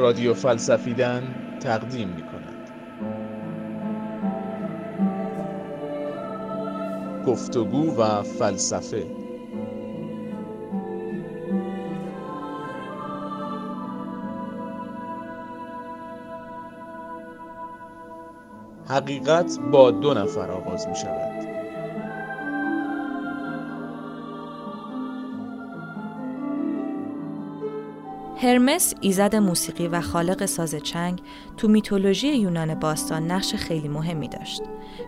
رادیو فلسفیدن تقدیم می کند گفتگو و فلسفه. حقیقت با دو نفر آغاز می شود هرمس ایزد موسیقی و خالق ساز چنگ تو میتولوژی یونان باستان نقش خیلی مهمی داشت.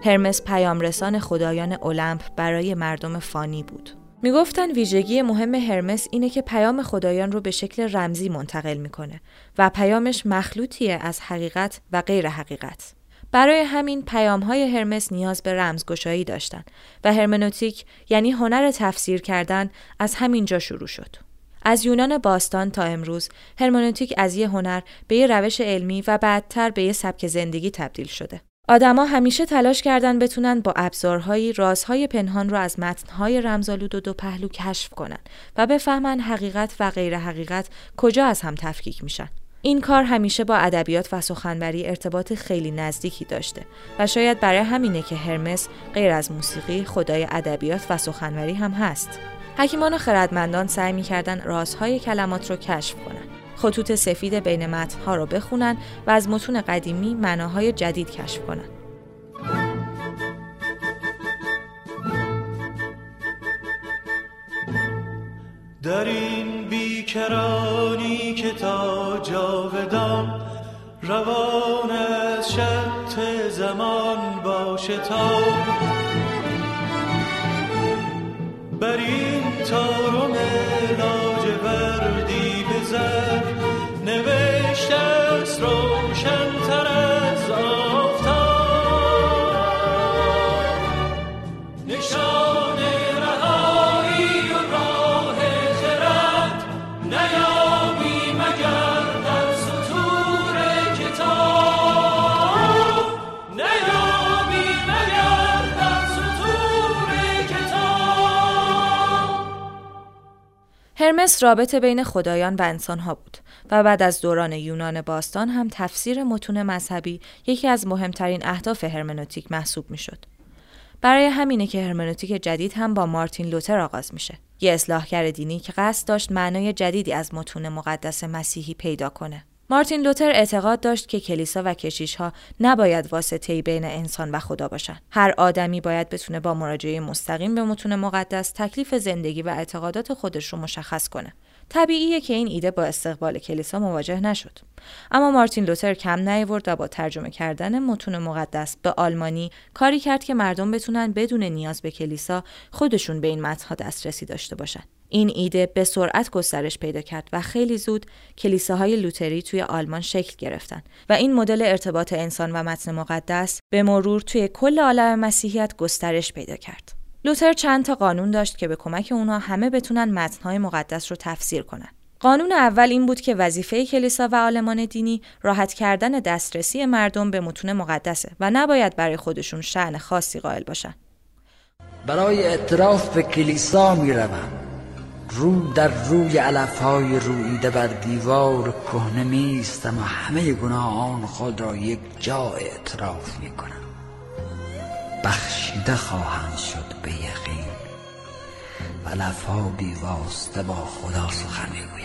هرمس پیامرسان خدایان المپ برای مردم فانی بود. می‌گفتن ویژگی مهم هرمس اینه که پیام خدایان رو به شکل رمزی منتقل می‌کنه و پیامش مخلوطیه از حقیقت و غیر حقیقت. برای همین پیام های هرمس نیاز به رمزگشایی داشتند و هرمنوتیک یعنی هنر تفسیر کردن از همین جا شروع شد. از یونان باستان تا امروز هرمنوتیک از یه هنر به یه روش علمی و بعدتر به یه سبک زندگی تبدیل شده. آدما همیشه تلاش کردن بتونن با ابزارهایی رازهای پنهان رو از متنهای رمزآلود و دو پهلو کشف کنن و بفهمن حقیقت و غیر حقیقت کجا از هم تفکیک میشن. این کار همیشه با ادبیات و سخنوری ارتباط خیلی نزدیکی داشته و شاید برای همینه که هرمس غیر از موسیقی خدای ادبیات و سخنوری هم هست. حکیمان و خردمندان سعی می‌کردن رازهای کلمات رو کشف کنند. خطوط سفید بین متنها رو بخونن و از متون قدیمی معناهای جدید کشف کنند. در این بیکرانی که تا جاودان روان از شط زمان باشه تا هرمس رابطه بین خدایان و انسانها بود و بعد از دوران یونان باستان هم تفسیر متون مذهبی یکی از مهمترین اهداف هرمنوتیک محسوب می‌شد. برای همینه که هرمنوتیک جدید هم با مارتین لوتر آغاز میشه. یه اصلاحگر دینی که قصد داشت معنای جدیدی از متون مقدس مسیحی پیدا کنه. مارتین لوتر اعتقاد داشت که کلیسا و کشیش ها نباید واسطه بین انسان و خدا باشن. هر آدمی باید بتونه با مراجعه مستقیم به متون مقدس تکلیف زندگی و اعتقادات خودش رو مشخص کنه. طبیعیه که این ایده با استقبال کلیسا مواجه نشد. اما مارتین لوتر کم نیورد و با ترجمه کردن متون مقدس به آلمانی کاری کرد که مردم بتونن بدون نیاز به کلیسا خودشون به این متنها دسترسی داشته باشن. این ایده به سرعت گسترش پیدا کرد و خیلی زود کلیساهای لوتری توی آلمان شکل گرفتن و این مدل ارتباط انسان و متن مقدس به مرور توی کل عالم مسیحیت گسترش پیدا کرد. لوتر چند تا قانون داشت که به کمک اونا همه بتونن متنهای مقدس رو تفسیر کنن. قانون اول این بود که وظیفه کلیسا و عالمان دینی راحت کردن دسترسی مردم به متون مقدسه و نباید برای خودشون شعن خاصی قائل باشن. برای اعتراف به کلیسا می رو در روی علف های رویده بر دیوار کهنه میستم و همه گناهان خود را یک جا اعتراف می کنم بخشیده خواهم شد به یقین. و لفها بی با خدا سخن می‌گویم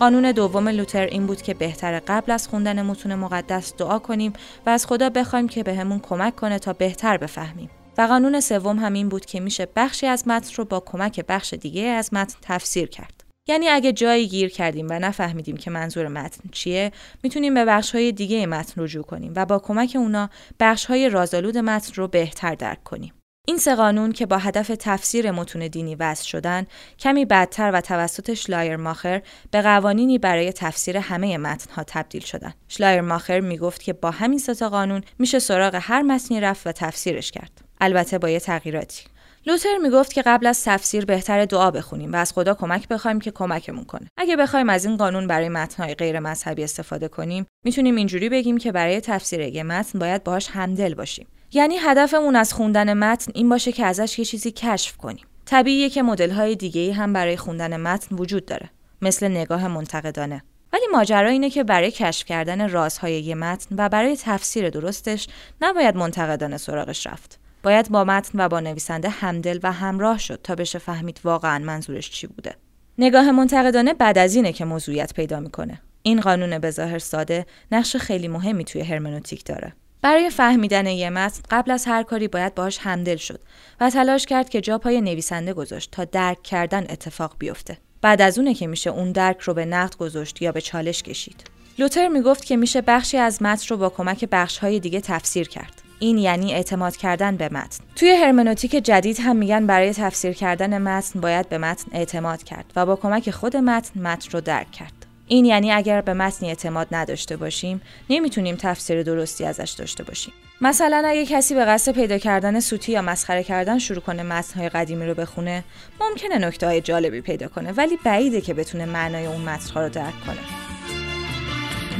قانون دوم لوتر این بود که بهتر قبل از خوندن متون مقدس دعا کنیم و از خدا بخوایم که بهمون به کمک کنه تا بهتر بفهمیم. و قانون سوم هم این بود که میشه بخشی از متن رو با کمک بخش دیگه از متن تفسیر کرد. یعنی اگه جایی گیر کردیم و نفهمیدیم که منظور متن چیه، می‌تونیم به بخش های دیگه متن رجوع کنیم و با کمک اونا بخش های رازآلود متن رو بهتر درک کنیم. این سه قانون که با هدف تفسیر متون دینی وضع شدن کمی بعدتر و توسط شلایر ماخر به قوانینی برای تفسیر همه متنها تبدیل شدن. شلایر ماخر می گفت که با همین سه قانون میشه سراغ هر متنی رفت و تفسیرش کرد. البته با یه تغییراتی. لوتر می‌گفت که قبل از تفسیر بهتر دعا بخونیم و از خدا کمک بخوایم که کمکمون کنه. اگه بخوایم از این قانون برای متنهای غیر مذهبی استفاده کنیم، می‌تونیم اینجوری بگیم که برای تفسیر یه متن باید باهاش همدل باشیم. یعنی هدفمون از خوندن متن این باشه که ازش یه چیزی کشف کنیم. طبیعیه که مدل‌های دیگه‌ای هم برای خوندن متن وجود داره، مثل نگاه منتقدانه. ولی ماجرا اینه که برای کشف کردن رازهای یه متن و برای تفسیر درستش نباید منتقدانه سراغش رفت. باید با متن و با نویسنده همدل و همراه شد تا بشه فهمید واقعا منظورش چی بوده. نگاه منتقدانه بعد از اینه که موضوعیت پیدا می‌کنه. این قانون به ظاهر ساده نقش خیلی مهمی توی هرمنوتیک داره. برای فهمیدن یه متن قبل از هر کاری باید باهاش همدل شد و تلاش کرد که جا پای نویسنده گذاشت تا درک کردن اتفاق بیفته. بعد از اونه که میشه اون درک رو به نقد گذاشت یا به چالش کشید. لوتر می‌گفت که میشه بخشی از متن رو با کمک بخشهای دیگه تفسیر کرد. این یعنی اعتماد کردن به متن. توی هرمنوتیک جدید هم میگن برای تفسیر کردن متن باید به متن اعتماد کرد و با کمک خود متن متن رو درک کرد. این یعنی اگر به متنی اعتماد نداشته باشیم نمی‌تونیم تفسیر درستی ازش داشته باشیم. مثلا اگه کسی به قصد پیدا کردن سوتی یا مسخره کردن شروع کنه متنهای قدیمی رو بخونه ممکنه نکته های جالبی پیدا کنه ولی بعیده که بتونه معنای اون متنها رو درک کنه.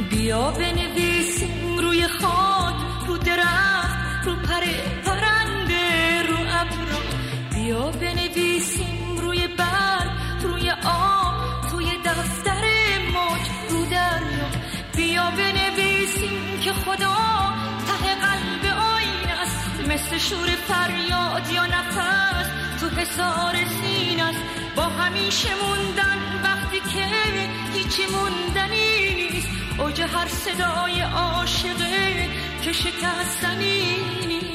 بیا بنویسیم روی خاک رو درخت رو پر پرنده رو ابرا بیا بنویسیم که خدا ته قلب آینه است. مثل شور فریاد یا نفس تو حسار سین است. با همیشه موندن وقتی که هیچی موندنی نیست. اوج هر صدای عاشقه که شکستنی نیست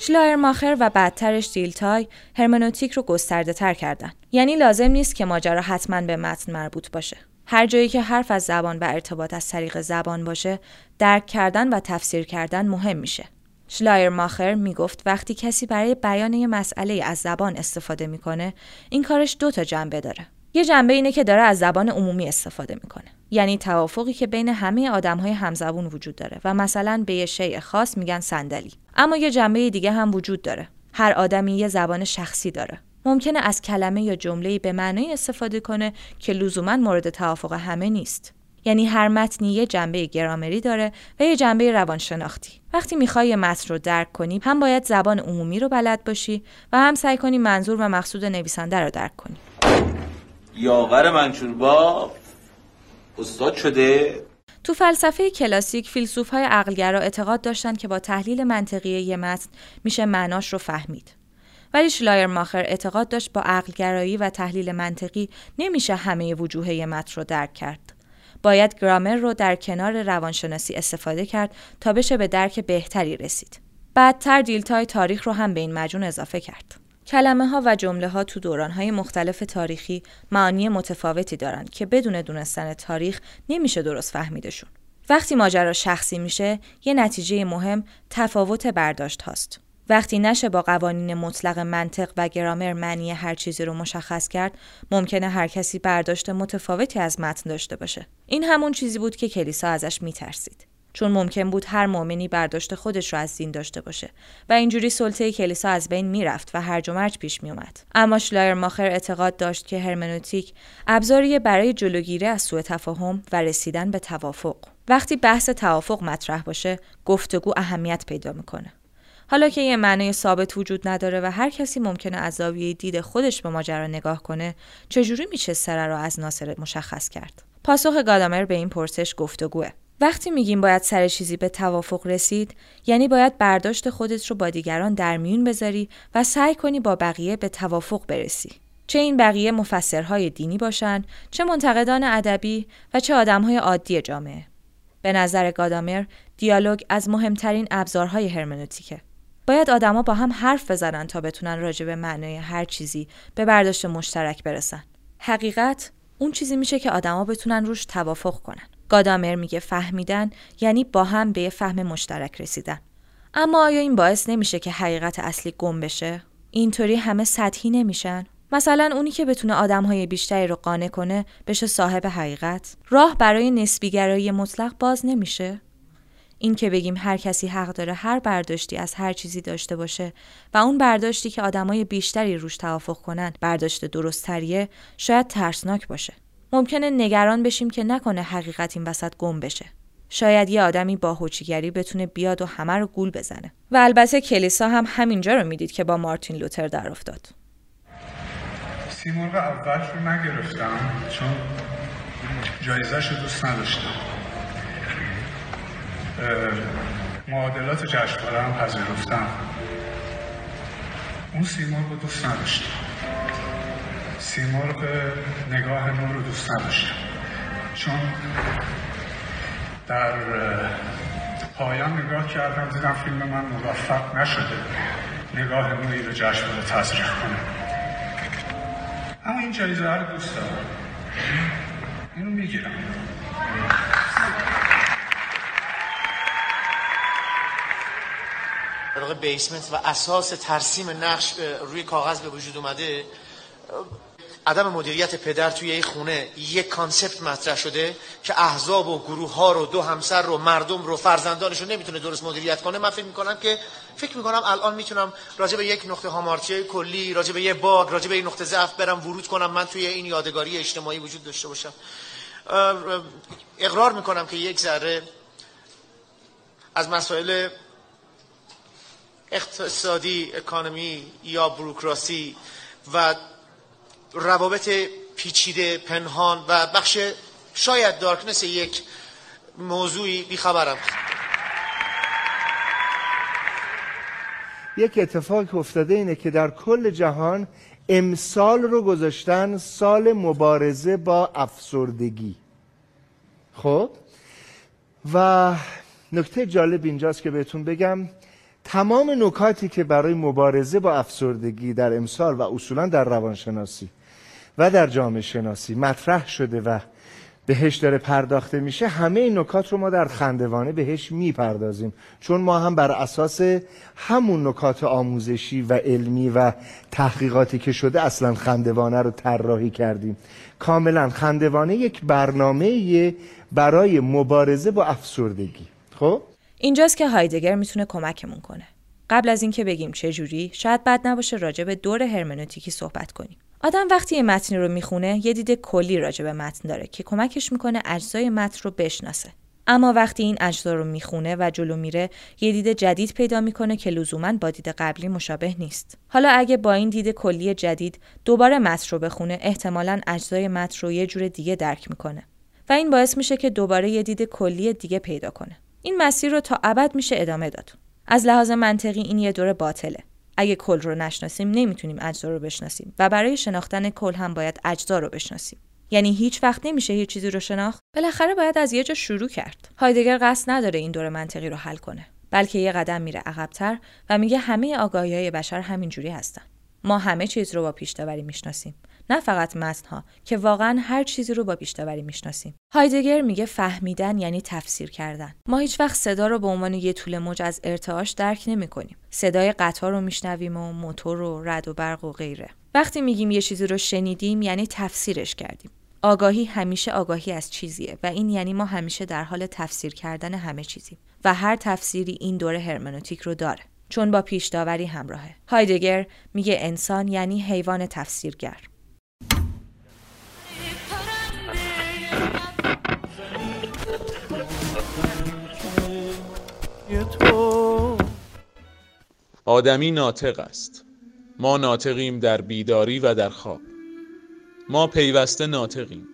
می‌بینم. شلایر ماخر و بعدترش دیلتای هرمنوتیک رو گسترده تر کردن. یعنی لازم نیست که ماجرا حتما به متن مربوط باشه. هر جایی که حرف از زبان و ارتباط از طریق زبان باشه، درک کردن و تفسیر کردن مهم میشه. شلایر ماخر می‌گفت وقتی کسی برای بیان یه مسئله از زبان استفاده می‌کنه، این کارش دو تا جنبه داره. یه جنبه اینه که داره از زبان عمومی استفاده می‌کنه. یعنی توافقی که بین همه آدمهای همزبون وجود داره و مثلا به یه شیء خاص میگن صندلی. اما یه جنبه دیگه هم وجود داره. هر آدمی یه زبان شخصی داره. ممکنه از کلمه یا جمله‌ای به معنای استفاده کنه که لزوما مورد توافق همه نیست. یعنی هر متنی یه جنبه گرامری داره و یه جنبه روانشناختی. وقتی می‌خوای یه متن رو درک کنی، هم باید زبان عمومی رو بلد باشی و هم سعی کنی منظور و مقصود نویسنده رو درک کنی. یاور منشوربا استاد شده تو فلسفه کلاسیک فیلسوف‌های عقلگرا اعتقاد داشتند که با تحلیل منطقی یه متن میشه معناش رو فهمید. ولی شلایر ماخر اعتقاد داشت با عقلگرایی و تحلیل منطقی نمیشه همه وجوه یه متن رو درک کرد. باید گرامر رو در کنار روانشناسی استفاده کرد تا بشه به درک بهتری رسید. بعدتر دیلتای تاریخ رو هم به این مجون اضافه کرد. کلمه ها و جمله ها تو دوران های مختلف تاریخی معانی متفاوتی دارند که بدون دونستن تاریخ نمیشه درست فهمیدشون. وقتی ماجرا شخصی میشه، یه نتیجه مهم تفاوت برداشت هاست. وقتی نشه با قوانین مطلق منطق و گرامر معنی هر چیزی رو مشخص کرد، ممکنه هر کسی برداشت متفاوتی از متن داشته باشه. این همون چیزی بود که کلیسا ازش میترسید. چون ممکن بود هر مؤمنی برداشت خودش رو از دین داشته باشه. و اینجوری سلطه کلیسا از بین می‌رفت و هرج و مرج پیش میومد اما شلایر ماخر اعتقاد داشت که هرمنوتیک ابزاری برای جلوگیری از سوء تفاهم و رسیدن به توافق. وقتی بحث توافق مطرح باشه گفتگو اهمیت پیدا می‌کنه. حالا که یه معنای ثابت وجود نداره و هر کسی ممکنه از زاویه دید خودش به ماجرا نگاه کنه چجوری میشه سره رو از ناصر مشخص کرد؟ پاسخ گادامر به این پرسش گفتگوه وقتی میگیم باید سر چیزی به توافق رسید یعنی باید برداشت خودت رو با دیگران در میون بذاری و سعی کنی با بقیه به توافق برسی. چه این بقیه مفسرهای دینی باشن چه منتقدان ادبی و چه آدمهای عادی جامعه. به نظر گادامر دیالوگ از مهمترین ابزارهای هرمنوتیکه. باید آدما با هم حرف بزنن تا بتونن راجع به معنای هر چیزی به برداشت مشترک برسن. حقیقت اون چیزی میشه که آدما بتونن روش توافق کنن. گادامر میگه فهمیدن یعنی با هم به فهم مشترک رسیدن. اما آیا این باعث نمیشه که حقیقت اصلی گم بشه؟ اینطوری همه سطحی نمیشن؟ مثلا اونی که بتونه آدمهای بیشتری رو قانع کنه بشه صاحب حقیقت راه برای نسبیگرایی مطلق باز نمیشه این که بگیم هر کسی حق داره هر برداشتی از هر چیزی داشته باشه و اون برداشتی که آدمای بیشتری روش توافق کنن برداشت درستتریه شاید ترسناک باشه ممکنه نگران بشیم که نکنه حقیقت این وسط گم بشه. شاید یه آدمی با هوچیگری بتونه بیاد و همه رو گول بزنه. و البته کلیسا هم همینجا رو می‌دید که با مارتین لوتر در افتاد. سیمرغ اول رو نگرفتم چون جایزش رو دوست نداشتم. معادلات جشنواره هم پذیرفتم. اون سیمرغ رو دوست نداشتم. سیمرغ نگاه نور رو دوست نداشتم. چون در پایان نگاه کردم دیدم فیلم من موفق نشده. نگاه نوری رو جشنواره تزریق کنه اما این جایزه رو دوست دارم. اینو می‌گیرم. basement و اساس ترسیم نقش روی کاغذ به وجود اومده عدم مدیریت پدر توی این خونه یک concept مطرح شده که احزاب و گروه ها رو دو همسر رو مردم رو فرزندانش رو نمی‌تونه درست مدیریت کنه. من فکر می‌کنم که فکر می‌کنم الان می‌تونم راجع به یک نقطه هامارچی کلی راجع به یه باگ راجع به یک نقطه ضعف برم ورود کنم. من توی این یادگاری اجتماعی وجود داشته باشم. اقرار می‌کنم که یک ذره از مسائل اقتصادی اکانومی یا بروکراسی و روابط پیچیده پنهان و بخش شاید دارکنس یک موضوعی بیخبرم یک اتفاق افتاده اینه که در کل جهان امسال رو گذاشتن سال مبارزه با افسردگی. خب؟ و نکته جالب اینجاست که بهتون بگم تمام نکاتی که برای مبارزه با افسردگی در امسال و اصولا در روانشناسی و در جامعه شناسی مطرح شده و بهش داره پرداخته میشه همه این نکات رو ما در خندوانه بهش می‌پردازیم. چون ما هم بر اساس همون نکات آموزشی و علمی و تحقیقاتی که شده اصلا خندوانه رو طراحی کردیم. کاملا خندوانه یک برنامه برای مبارزه با افسردگی. خب؟ اینجاست که هایدگر می‌تونه کمکمون کنه. قبل از اینکه بگیم چه جوری شاید بد نباشه راجع به دور هرمنوتیکی صحبت کنیم. آدم وقتی یه متنی رو می‌خونه یه دید کلی راجع به متن داره که کمکش می‌کنه اجزای متن رو بشناسه. اما وقتی این اجزا رو می‌خونه و جلو میره یه دید جدید پیدا می‌کنه که لزوما با دید قبلی مشابه نیست. حالا اگه با این دید کلی جدید دوباره متن رو بخونه احتمالا اجزای متن رو یه جور دیگه درک می‌کنه. و این باعث میشه که دوباره یه دید کلی دیگه پیدا کنه. این مسیر رو تا ابد میشه ادامه داد. از لحاظ منطقی این یه دور باطله. اگه کل رو نشناسیم نمی‌تونیم اجزا رو بشناسیم. و برای شناختن کل هم باید اجزا رو بشناسیم. یعنی هیچ وقت نمیشه هیچ چیزی رو شناخت. بالاخره باید از یه جا شروع کرد. هایدگر قصد نداره این دور منطقی رو حل کنه. بلکه یه قدم میره عقبتر و میگه همه آگاهی های بشر همینجوری هستن. ما همه چیز رو با پیشتوری می‌شناسیم. نه فقط متنها که واقعا هر چیزی رو با پیشتوری می‌شناسیم. هایدگر میگه فهمیدن یعنی تفسیر کردن. ما هیچ وقت صدا رو به عنوان یه طول موج از ارتعاش درک نمی‌کنیم. صدای قطار رو میشنویم و موتور و رد و برق و غیره. وقتی میگیم یه چیزی رو شنیدیم یعنی تفسیرش کردیم. آگاهی همیشه آگاهی از چیزیه و این یعنی ما همیشه در حال تفسیر کردن همه چیزی و هر تفسیری این دور هرمنوتیک رو داره چون با پیش داوری همراهه. هایدگر میگه انسان یعنی حیوان تفسیرگر. آدمی ناطق است. ما ناطقیم در بیداری و در خواب. ما پیوسته ناطقیم.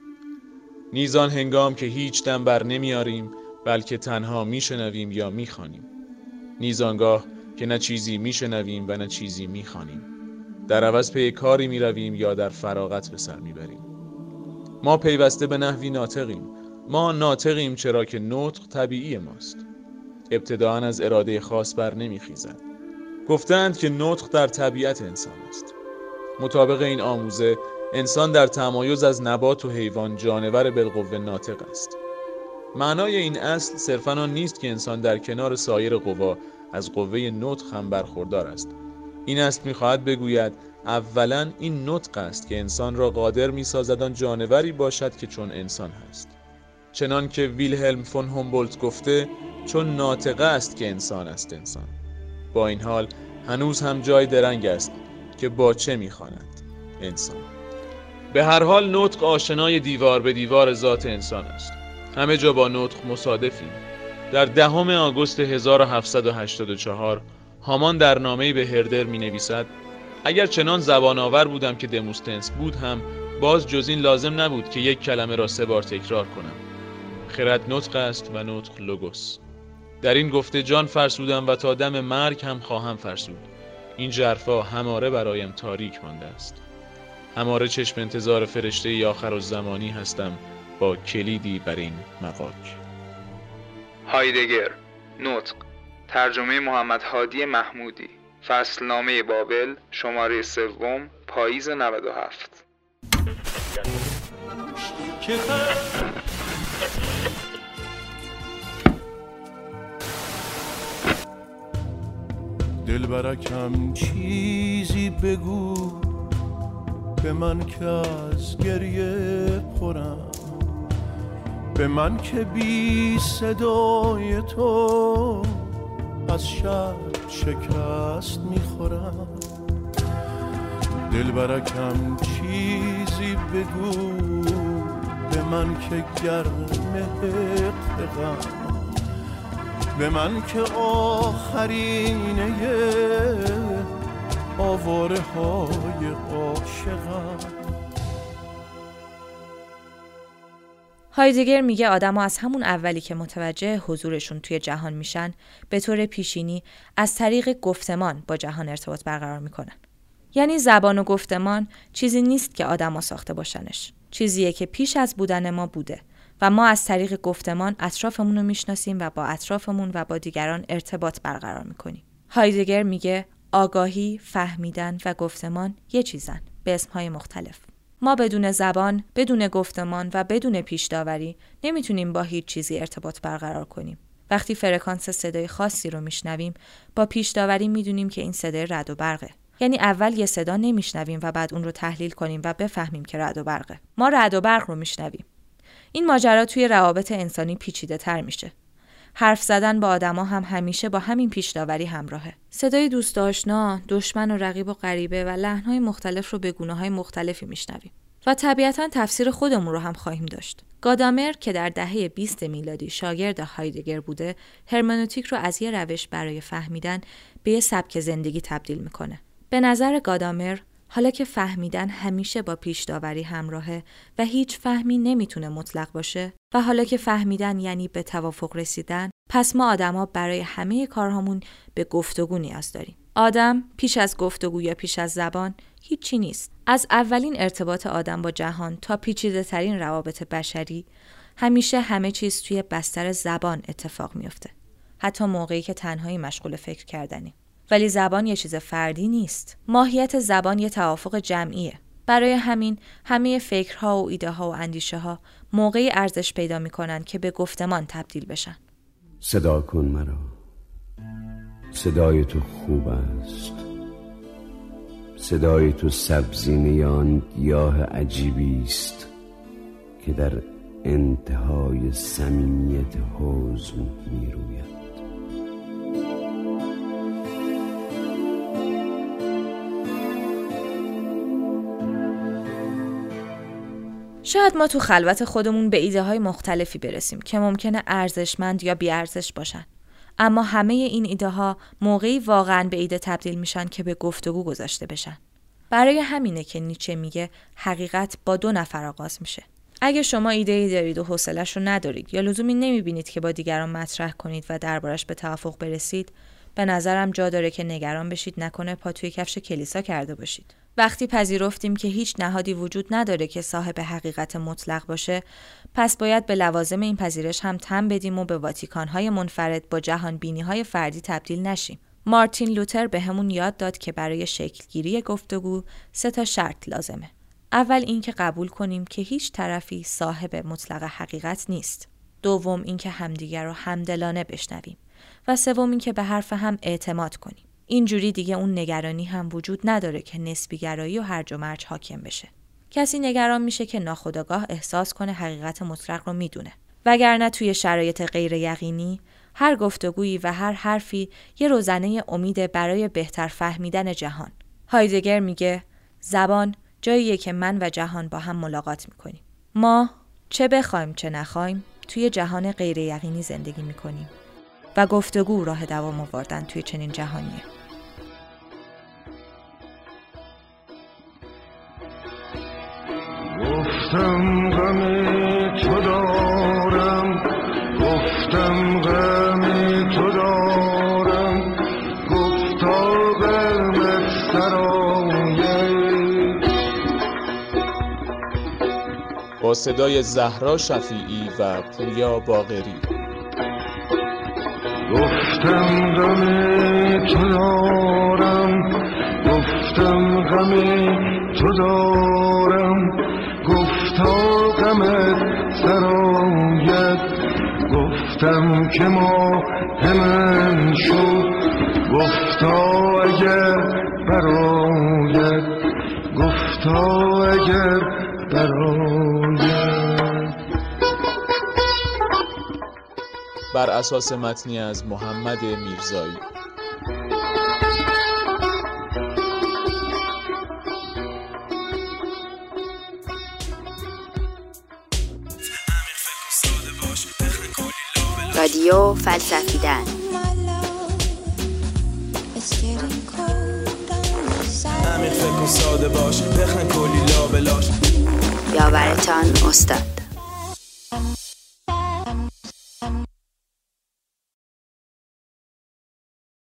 نیزان هنگام که هیچ دم بر نمیاریم بلکه تنها میشنویم یا می‌خوانیم. نیزانگاه که نه چیزی میشنویم و نه چیزی می‌خوانیم. در عوض پی کاری می‌رویم یا در فراغت به سر می‌بریم. ما پیوسته به نحوی ناطقیم. ما ناطقیم چرا که نطق طبیعی ماست. ابتداعا از اراده خاص بر نمیخیزد. گفتند که نطق در طبیعت انسان است. مطابق این آموزه انسان در تمایز از نبات و حیوان جانور بالقوه ناطق است. معنای این اصل صرفا آن نیست که انسان در کنار سایر قوا از قوه نطق هم برخوردار است. این اصل می‌خواهد بگوید اولا این نطق است که انسان را قادر می‌سازد آن جانوری باشد که چون انسان هست. چنان که ویلهلم فون هومبولت گفته چون ناطقه است که انسان است انسان. با این حال هنوز هم جای درنگ است که با چه می‌خواند انسان. به هر حال نطق آشنای دیوار به دیوار ذات انسان است. همه جا با نطق مصادفیم. در دهم آگوست 1784 هامان در نامه‌ای به هردر می نویسد اگر چنان زبان آور بودم که دموستنس بود هم باز جز این لازم نبود که یک کلمه را سه بار تکرار کنم. خرد نطق است و نطق لوگوس. در این گفته جان فرسودم و تا دم مرگ هم خواهم فرسود. این جرفا هماره برایم تاریک مانده است. هماره چشم انتظار فرشته ی آخر و زمانی هستم با کلیدی بر این مقاک هایدگر نطق. ترجمه محمد هادی محمودی. فصلنامه بابل شماره سوم پاییز 97 که خر- دلبرکم چیزی بگو به من که از گریه پرم به من که بی صدای تو از شب شکست می‌خورم. دلبرکم چیزی بگو به من که گرم غم به من که آخرینه آواره های عاشقم هایدگر میگه آدما از همون اولی که متوجه حضورشون توی جهان میشن به طور پیشینی از طریق گفتمان با جهان ارتباط برقرار می‌کنن. یعنی زبان و گفتمان چیزی نیست که آدما ساخته باشنش. چیزیه که پیش از بودن ما بوده و ما از طریق گفتمان اطرافمون رو می‌شناسیم و با اطرافمون و با دیگران ارتباط برقرار می‌کنیم. هایدگر میگه آگاهی، فهمیدن و گفتمان یه چیزن به اسمهای مختلف. ما بدون زبان، بدون گفتمان و بدون پیش داوری نمی‌تونیم با هیچ چیزی ارتباط برقرار کنیم. وقتی فرکانس صدای خاصی رو میشنویم، با پیش داوری می‌دونیم که این صدای رد و برقه. یعنی اول یه صدا نمیشنویم و بعد اون رو تحلیل کنیم و بفهمیم که رد و برقه. ما رد و برق رو میشنویم. این ماجرا توی روابط انسانی پیچیده تر میشه. حرف زدن با آدما هم همیشه با همین پیش داوری همراهه. صدای دوست آشنا، دشمن و رقیب و غریبه و لحنهای مختلف رو به گونه‌های مختلفی میشنویم. و طبیعتا تفسیر خودمون رو هم خواهیم داشت. گادامر که در دهه 20 میلادی شاگرد هایدگر بوده، هرمنوتیک رو از یه روش برای فهمیدن به یه سبک زندگی تبدیل می‌کنه. به نظر گادامر حالا که فهمیدن همیشه با پیش داوری همراهه و هیچ فهمی نمی‌تونه مطلق باشه و حالا که فهمیدن یعنی به توافق رسیدن پس ما آدما برای همه کارهامون به گفتگو نیاز داریم. آدم پیش از گفتگو یا پیش از زبان هیچی نیست. از اولین ارتباط آدم با جهان تا پیچیده ترین روابط بشری همیشه همه چیز توی بستر زبان اتفاق میفته. حتی موقعی که تنهایی مشغول فکر کردنیم. ولی زبان یه چیز فردی نیست. ماهیت زبان یه توافق جمعیه. برای همین همه فکرها و ایده ها و اندیشه ها موقعی ارزش پیدا می‌کنن که به گفتمان تبدیل بشن. صدا کن مرا صدای تو خوب است صدای تو سبزینه آن گیاه عجیبی است که در انتهای صمیمیت حزن می روید شاید ما تو خلوت خودمون به ایده های مختلفی برسیم که ممکنه ارزشمند یا بیارزش باشن. اما همه این ایده ها موقعی واقعا به ایده تبدیل میشن که به گفتگو گذاشته بشن. برای همینه که نیچه میگه حقیقت با دو نفر آغاز میشه. اگه شما ایده ای دارید و حوصلش رو ندارید یا لزومی نمی‌بینید که با دیگران مطرح کنید و دربارش به توافق برسید به نظرم جا داره که نگران بشید نکنه پا توی کفش کلیسا کرده باشید. وقتی پذیرفتیم که هیچ نهادی وجود نداره که صاحب حقیقت مطلق باشه پس باید به لوازم این پذیرش هم تم بدیم و به واتیکانهای منفرد با جهان بینی های فردی تبدیل نشیم. مارتین لوتر به همون یاد داد که برای شکلگیری گفتگو سه تا شرط لازمه. اول اینکه قبول کنیم که هیچ طرفی صاحب مطلق حقیقت نیست. دوم اینکه همدیگر رو همدلانه بشنویم و سوم اینکه به حرف هم اعتماد کنیم اینجوری دیگه اون نگرانی هم وجود نداره که نسبیگرایی و هرج و مرج حاکم بشه. کسی نگران میشه که ناخودآگاه احساس کنه حقیقت مطلق رو می‌دونه. وگرنه توی شرایط غیر یقینی هر گفتگویی و هر حرفی یه روزنه امید برای بهتر فهمیدن جهان. هایدگر میگه زبان جاییه که من و جهان با هم ملاقات می‌کنیم. ما چه بخوایم چه نخوایم توی جهان غیر یقینی زندگی می‌کنیم. و گفتگو راه دوام آوردن توی چنین جهانیه. گفتم غم تو دارم گفتم غم تو دارم. گفتا غم سرایه با صدای زهرا شفیعی و پویا باقری. گفتم غم تو دارم گفتم غم تو دارم. غمت سرایت. گفتم که ما من شد. گفتا اگر برایت. گفتا اگر برایت. بر اساس متنی از محمد میرزایی. رادیو فلسفیدن. عمیق فکر ساده باش بخن کلی لابلاش یاورتان استاد.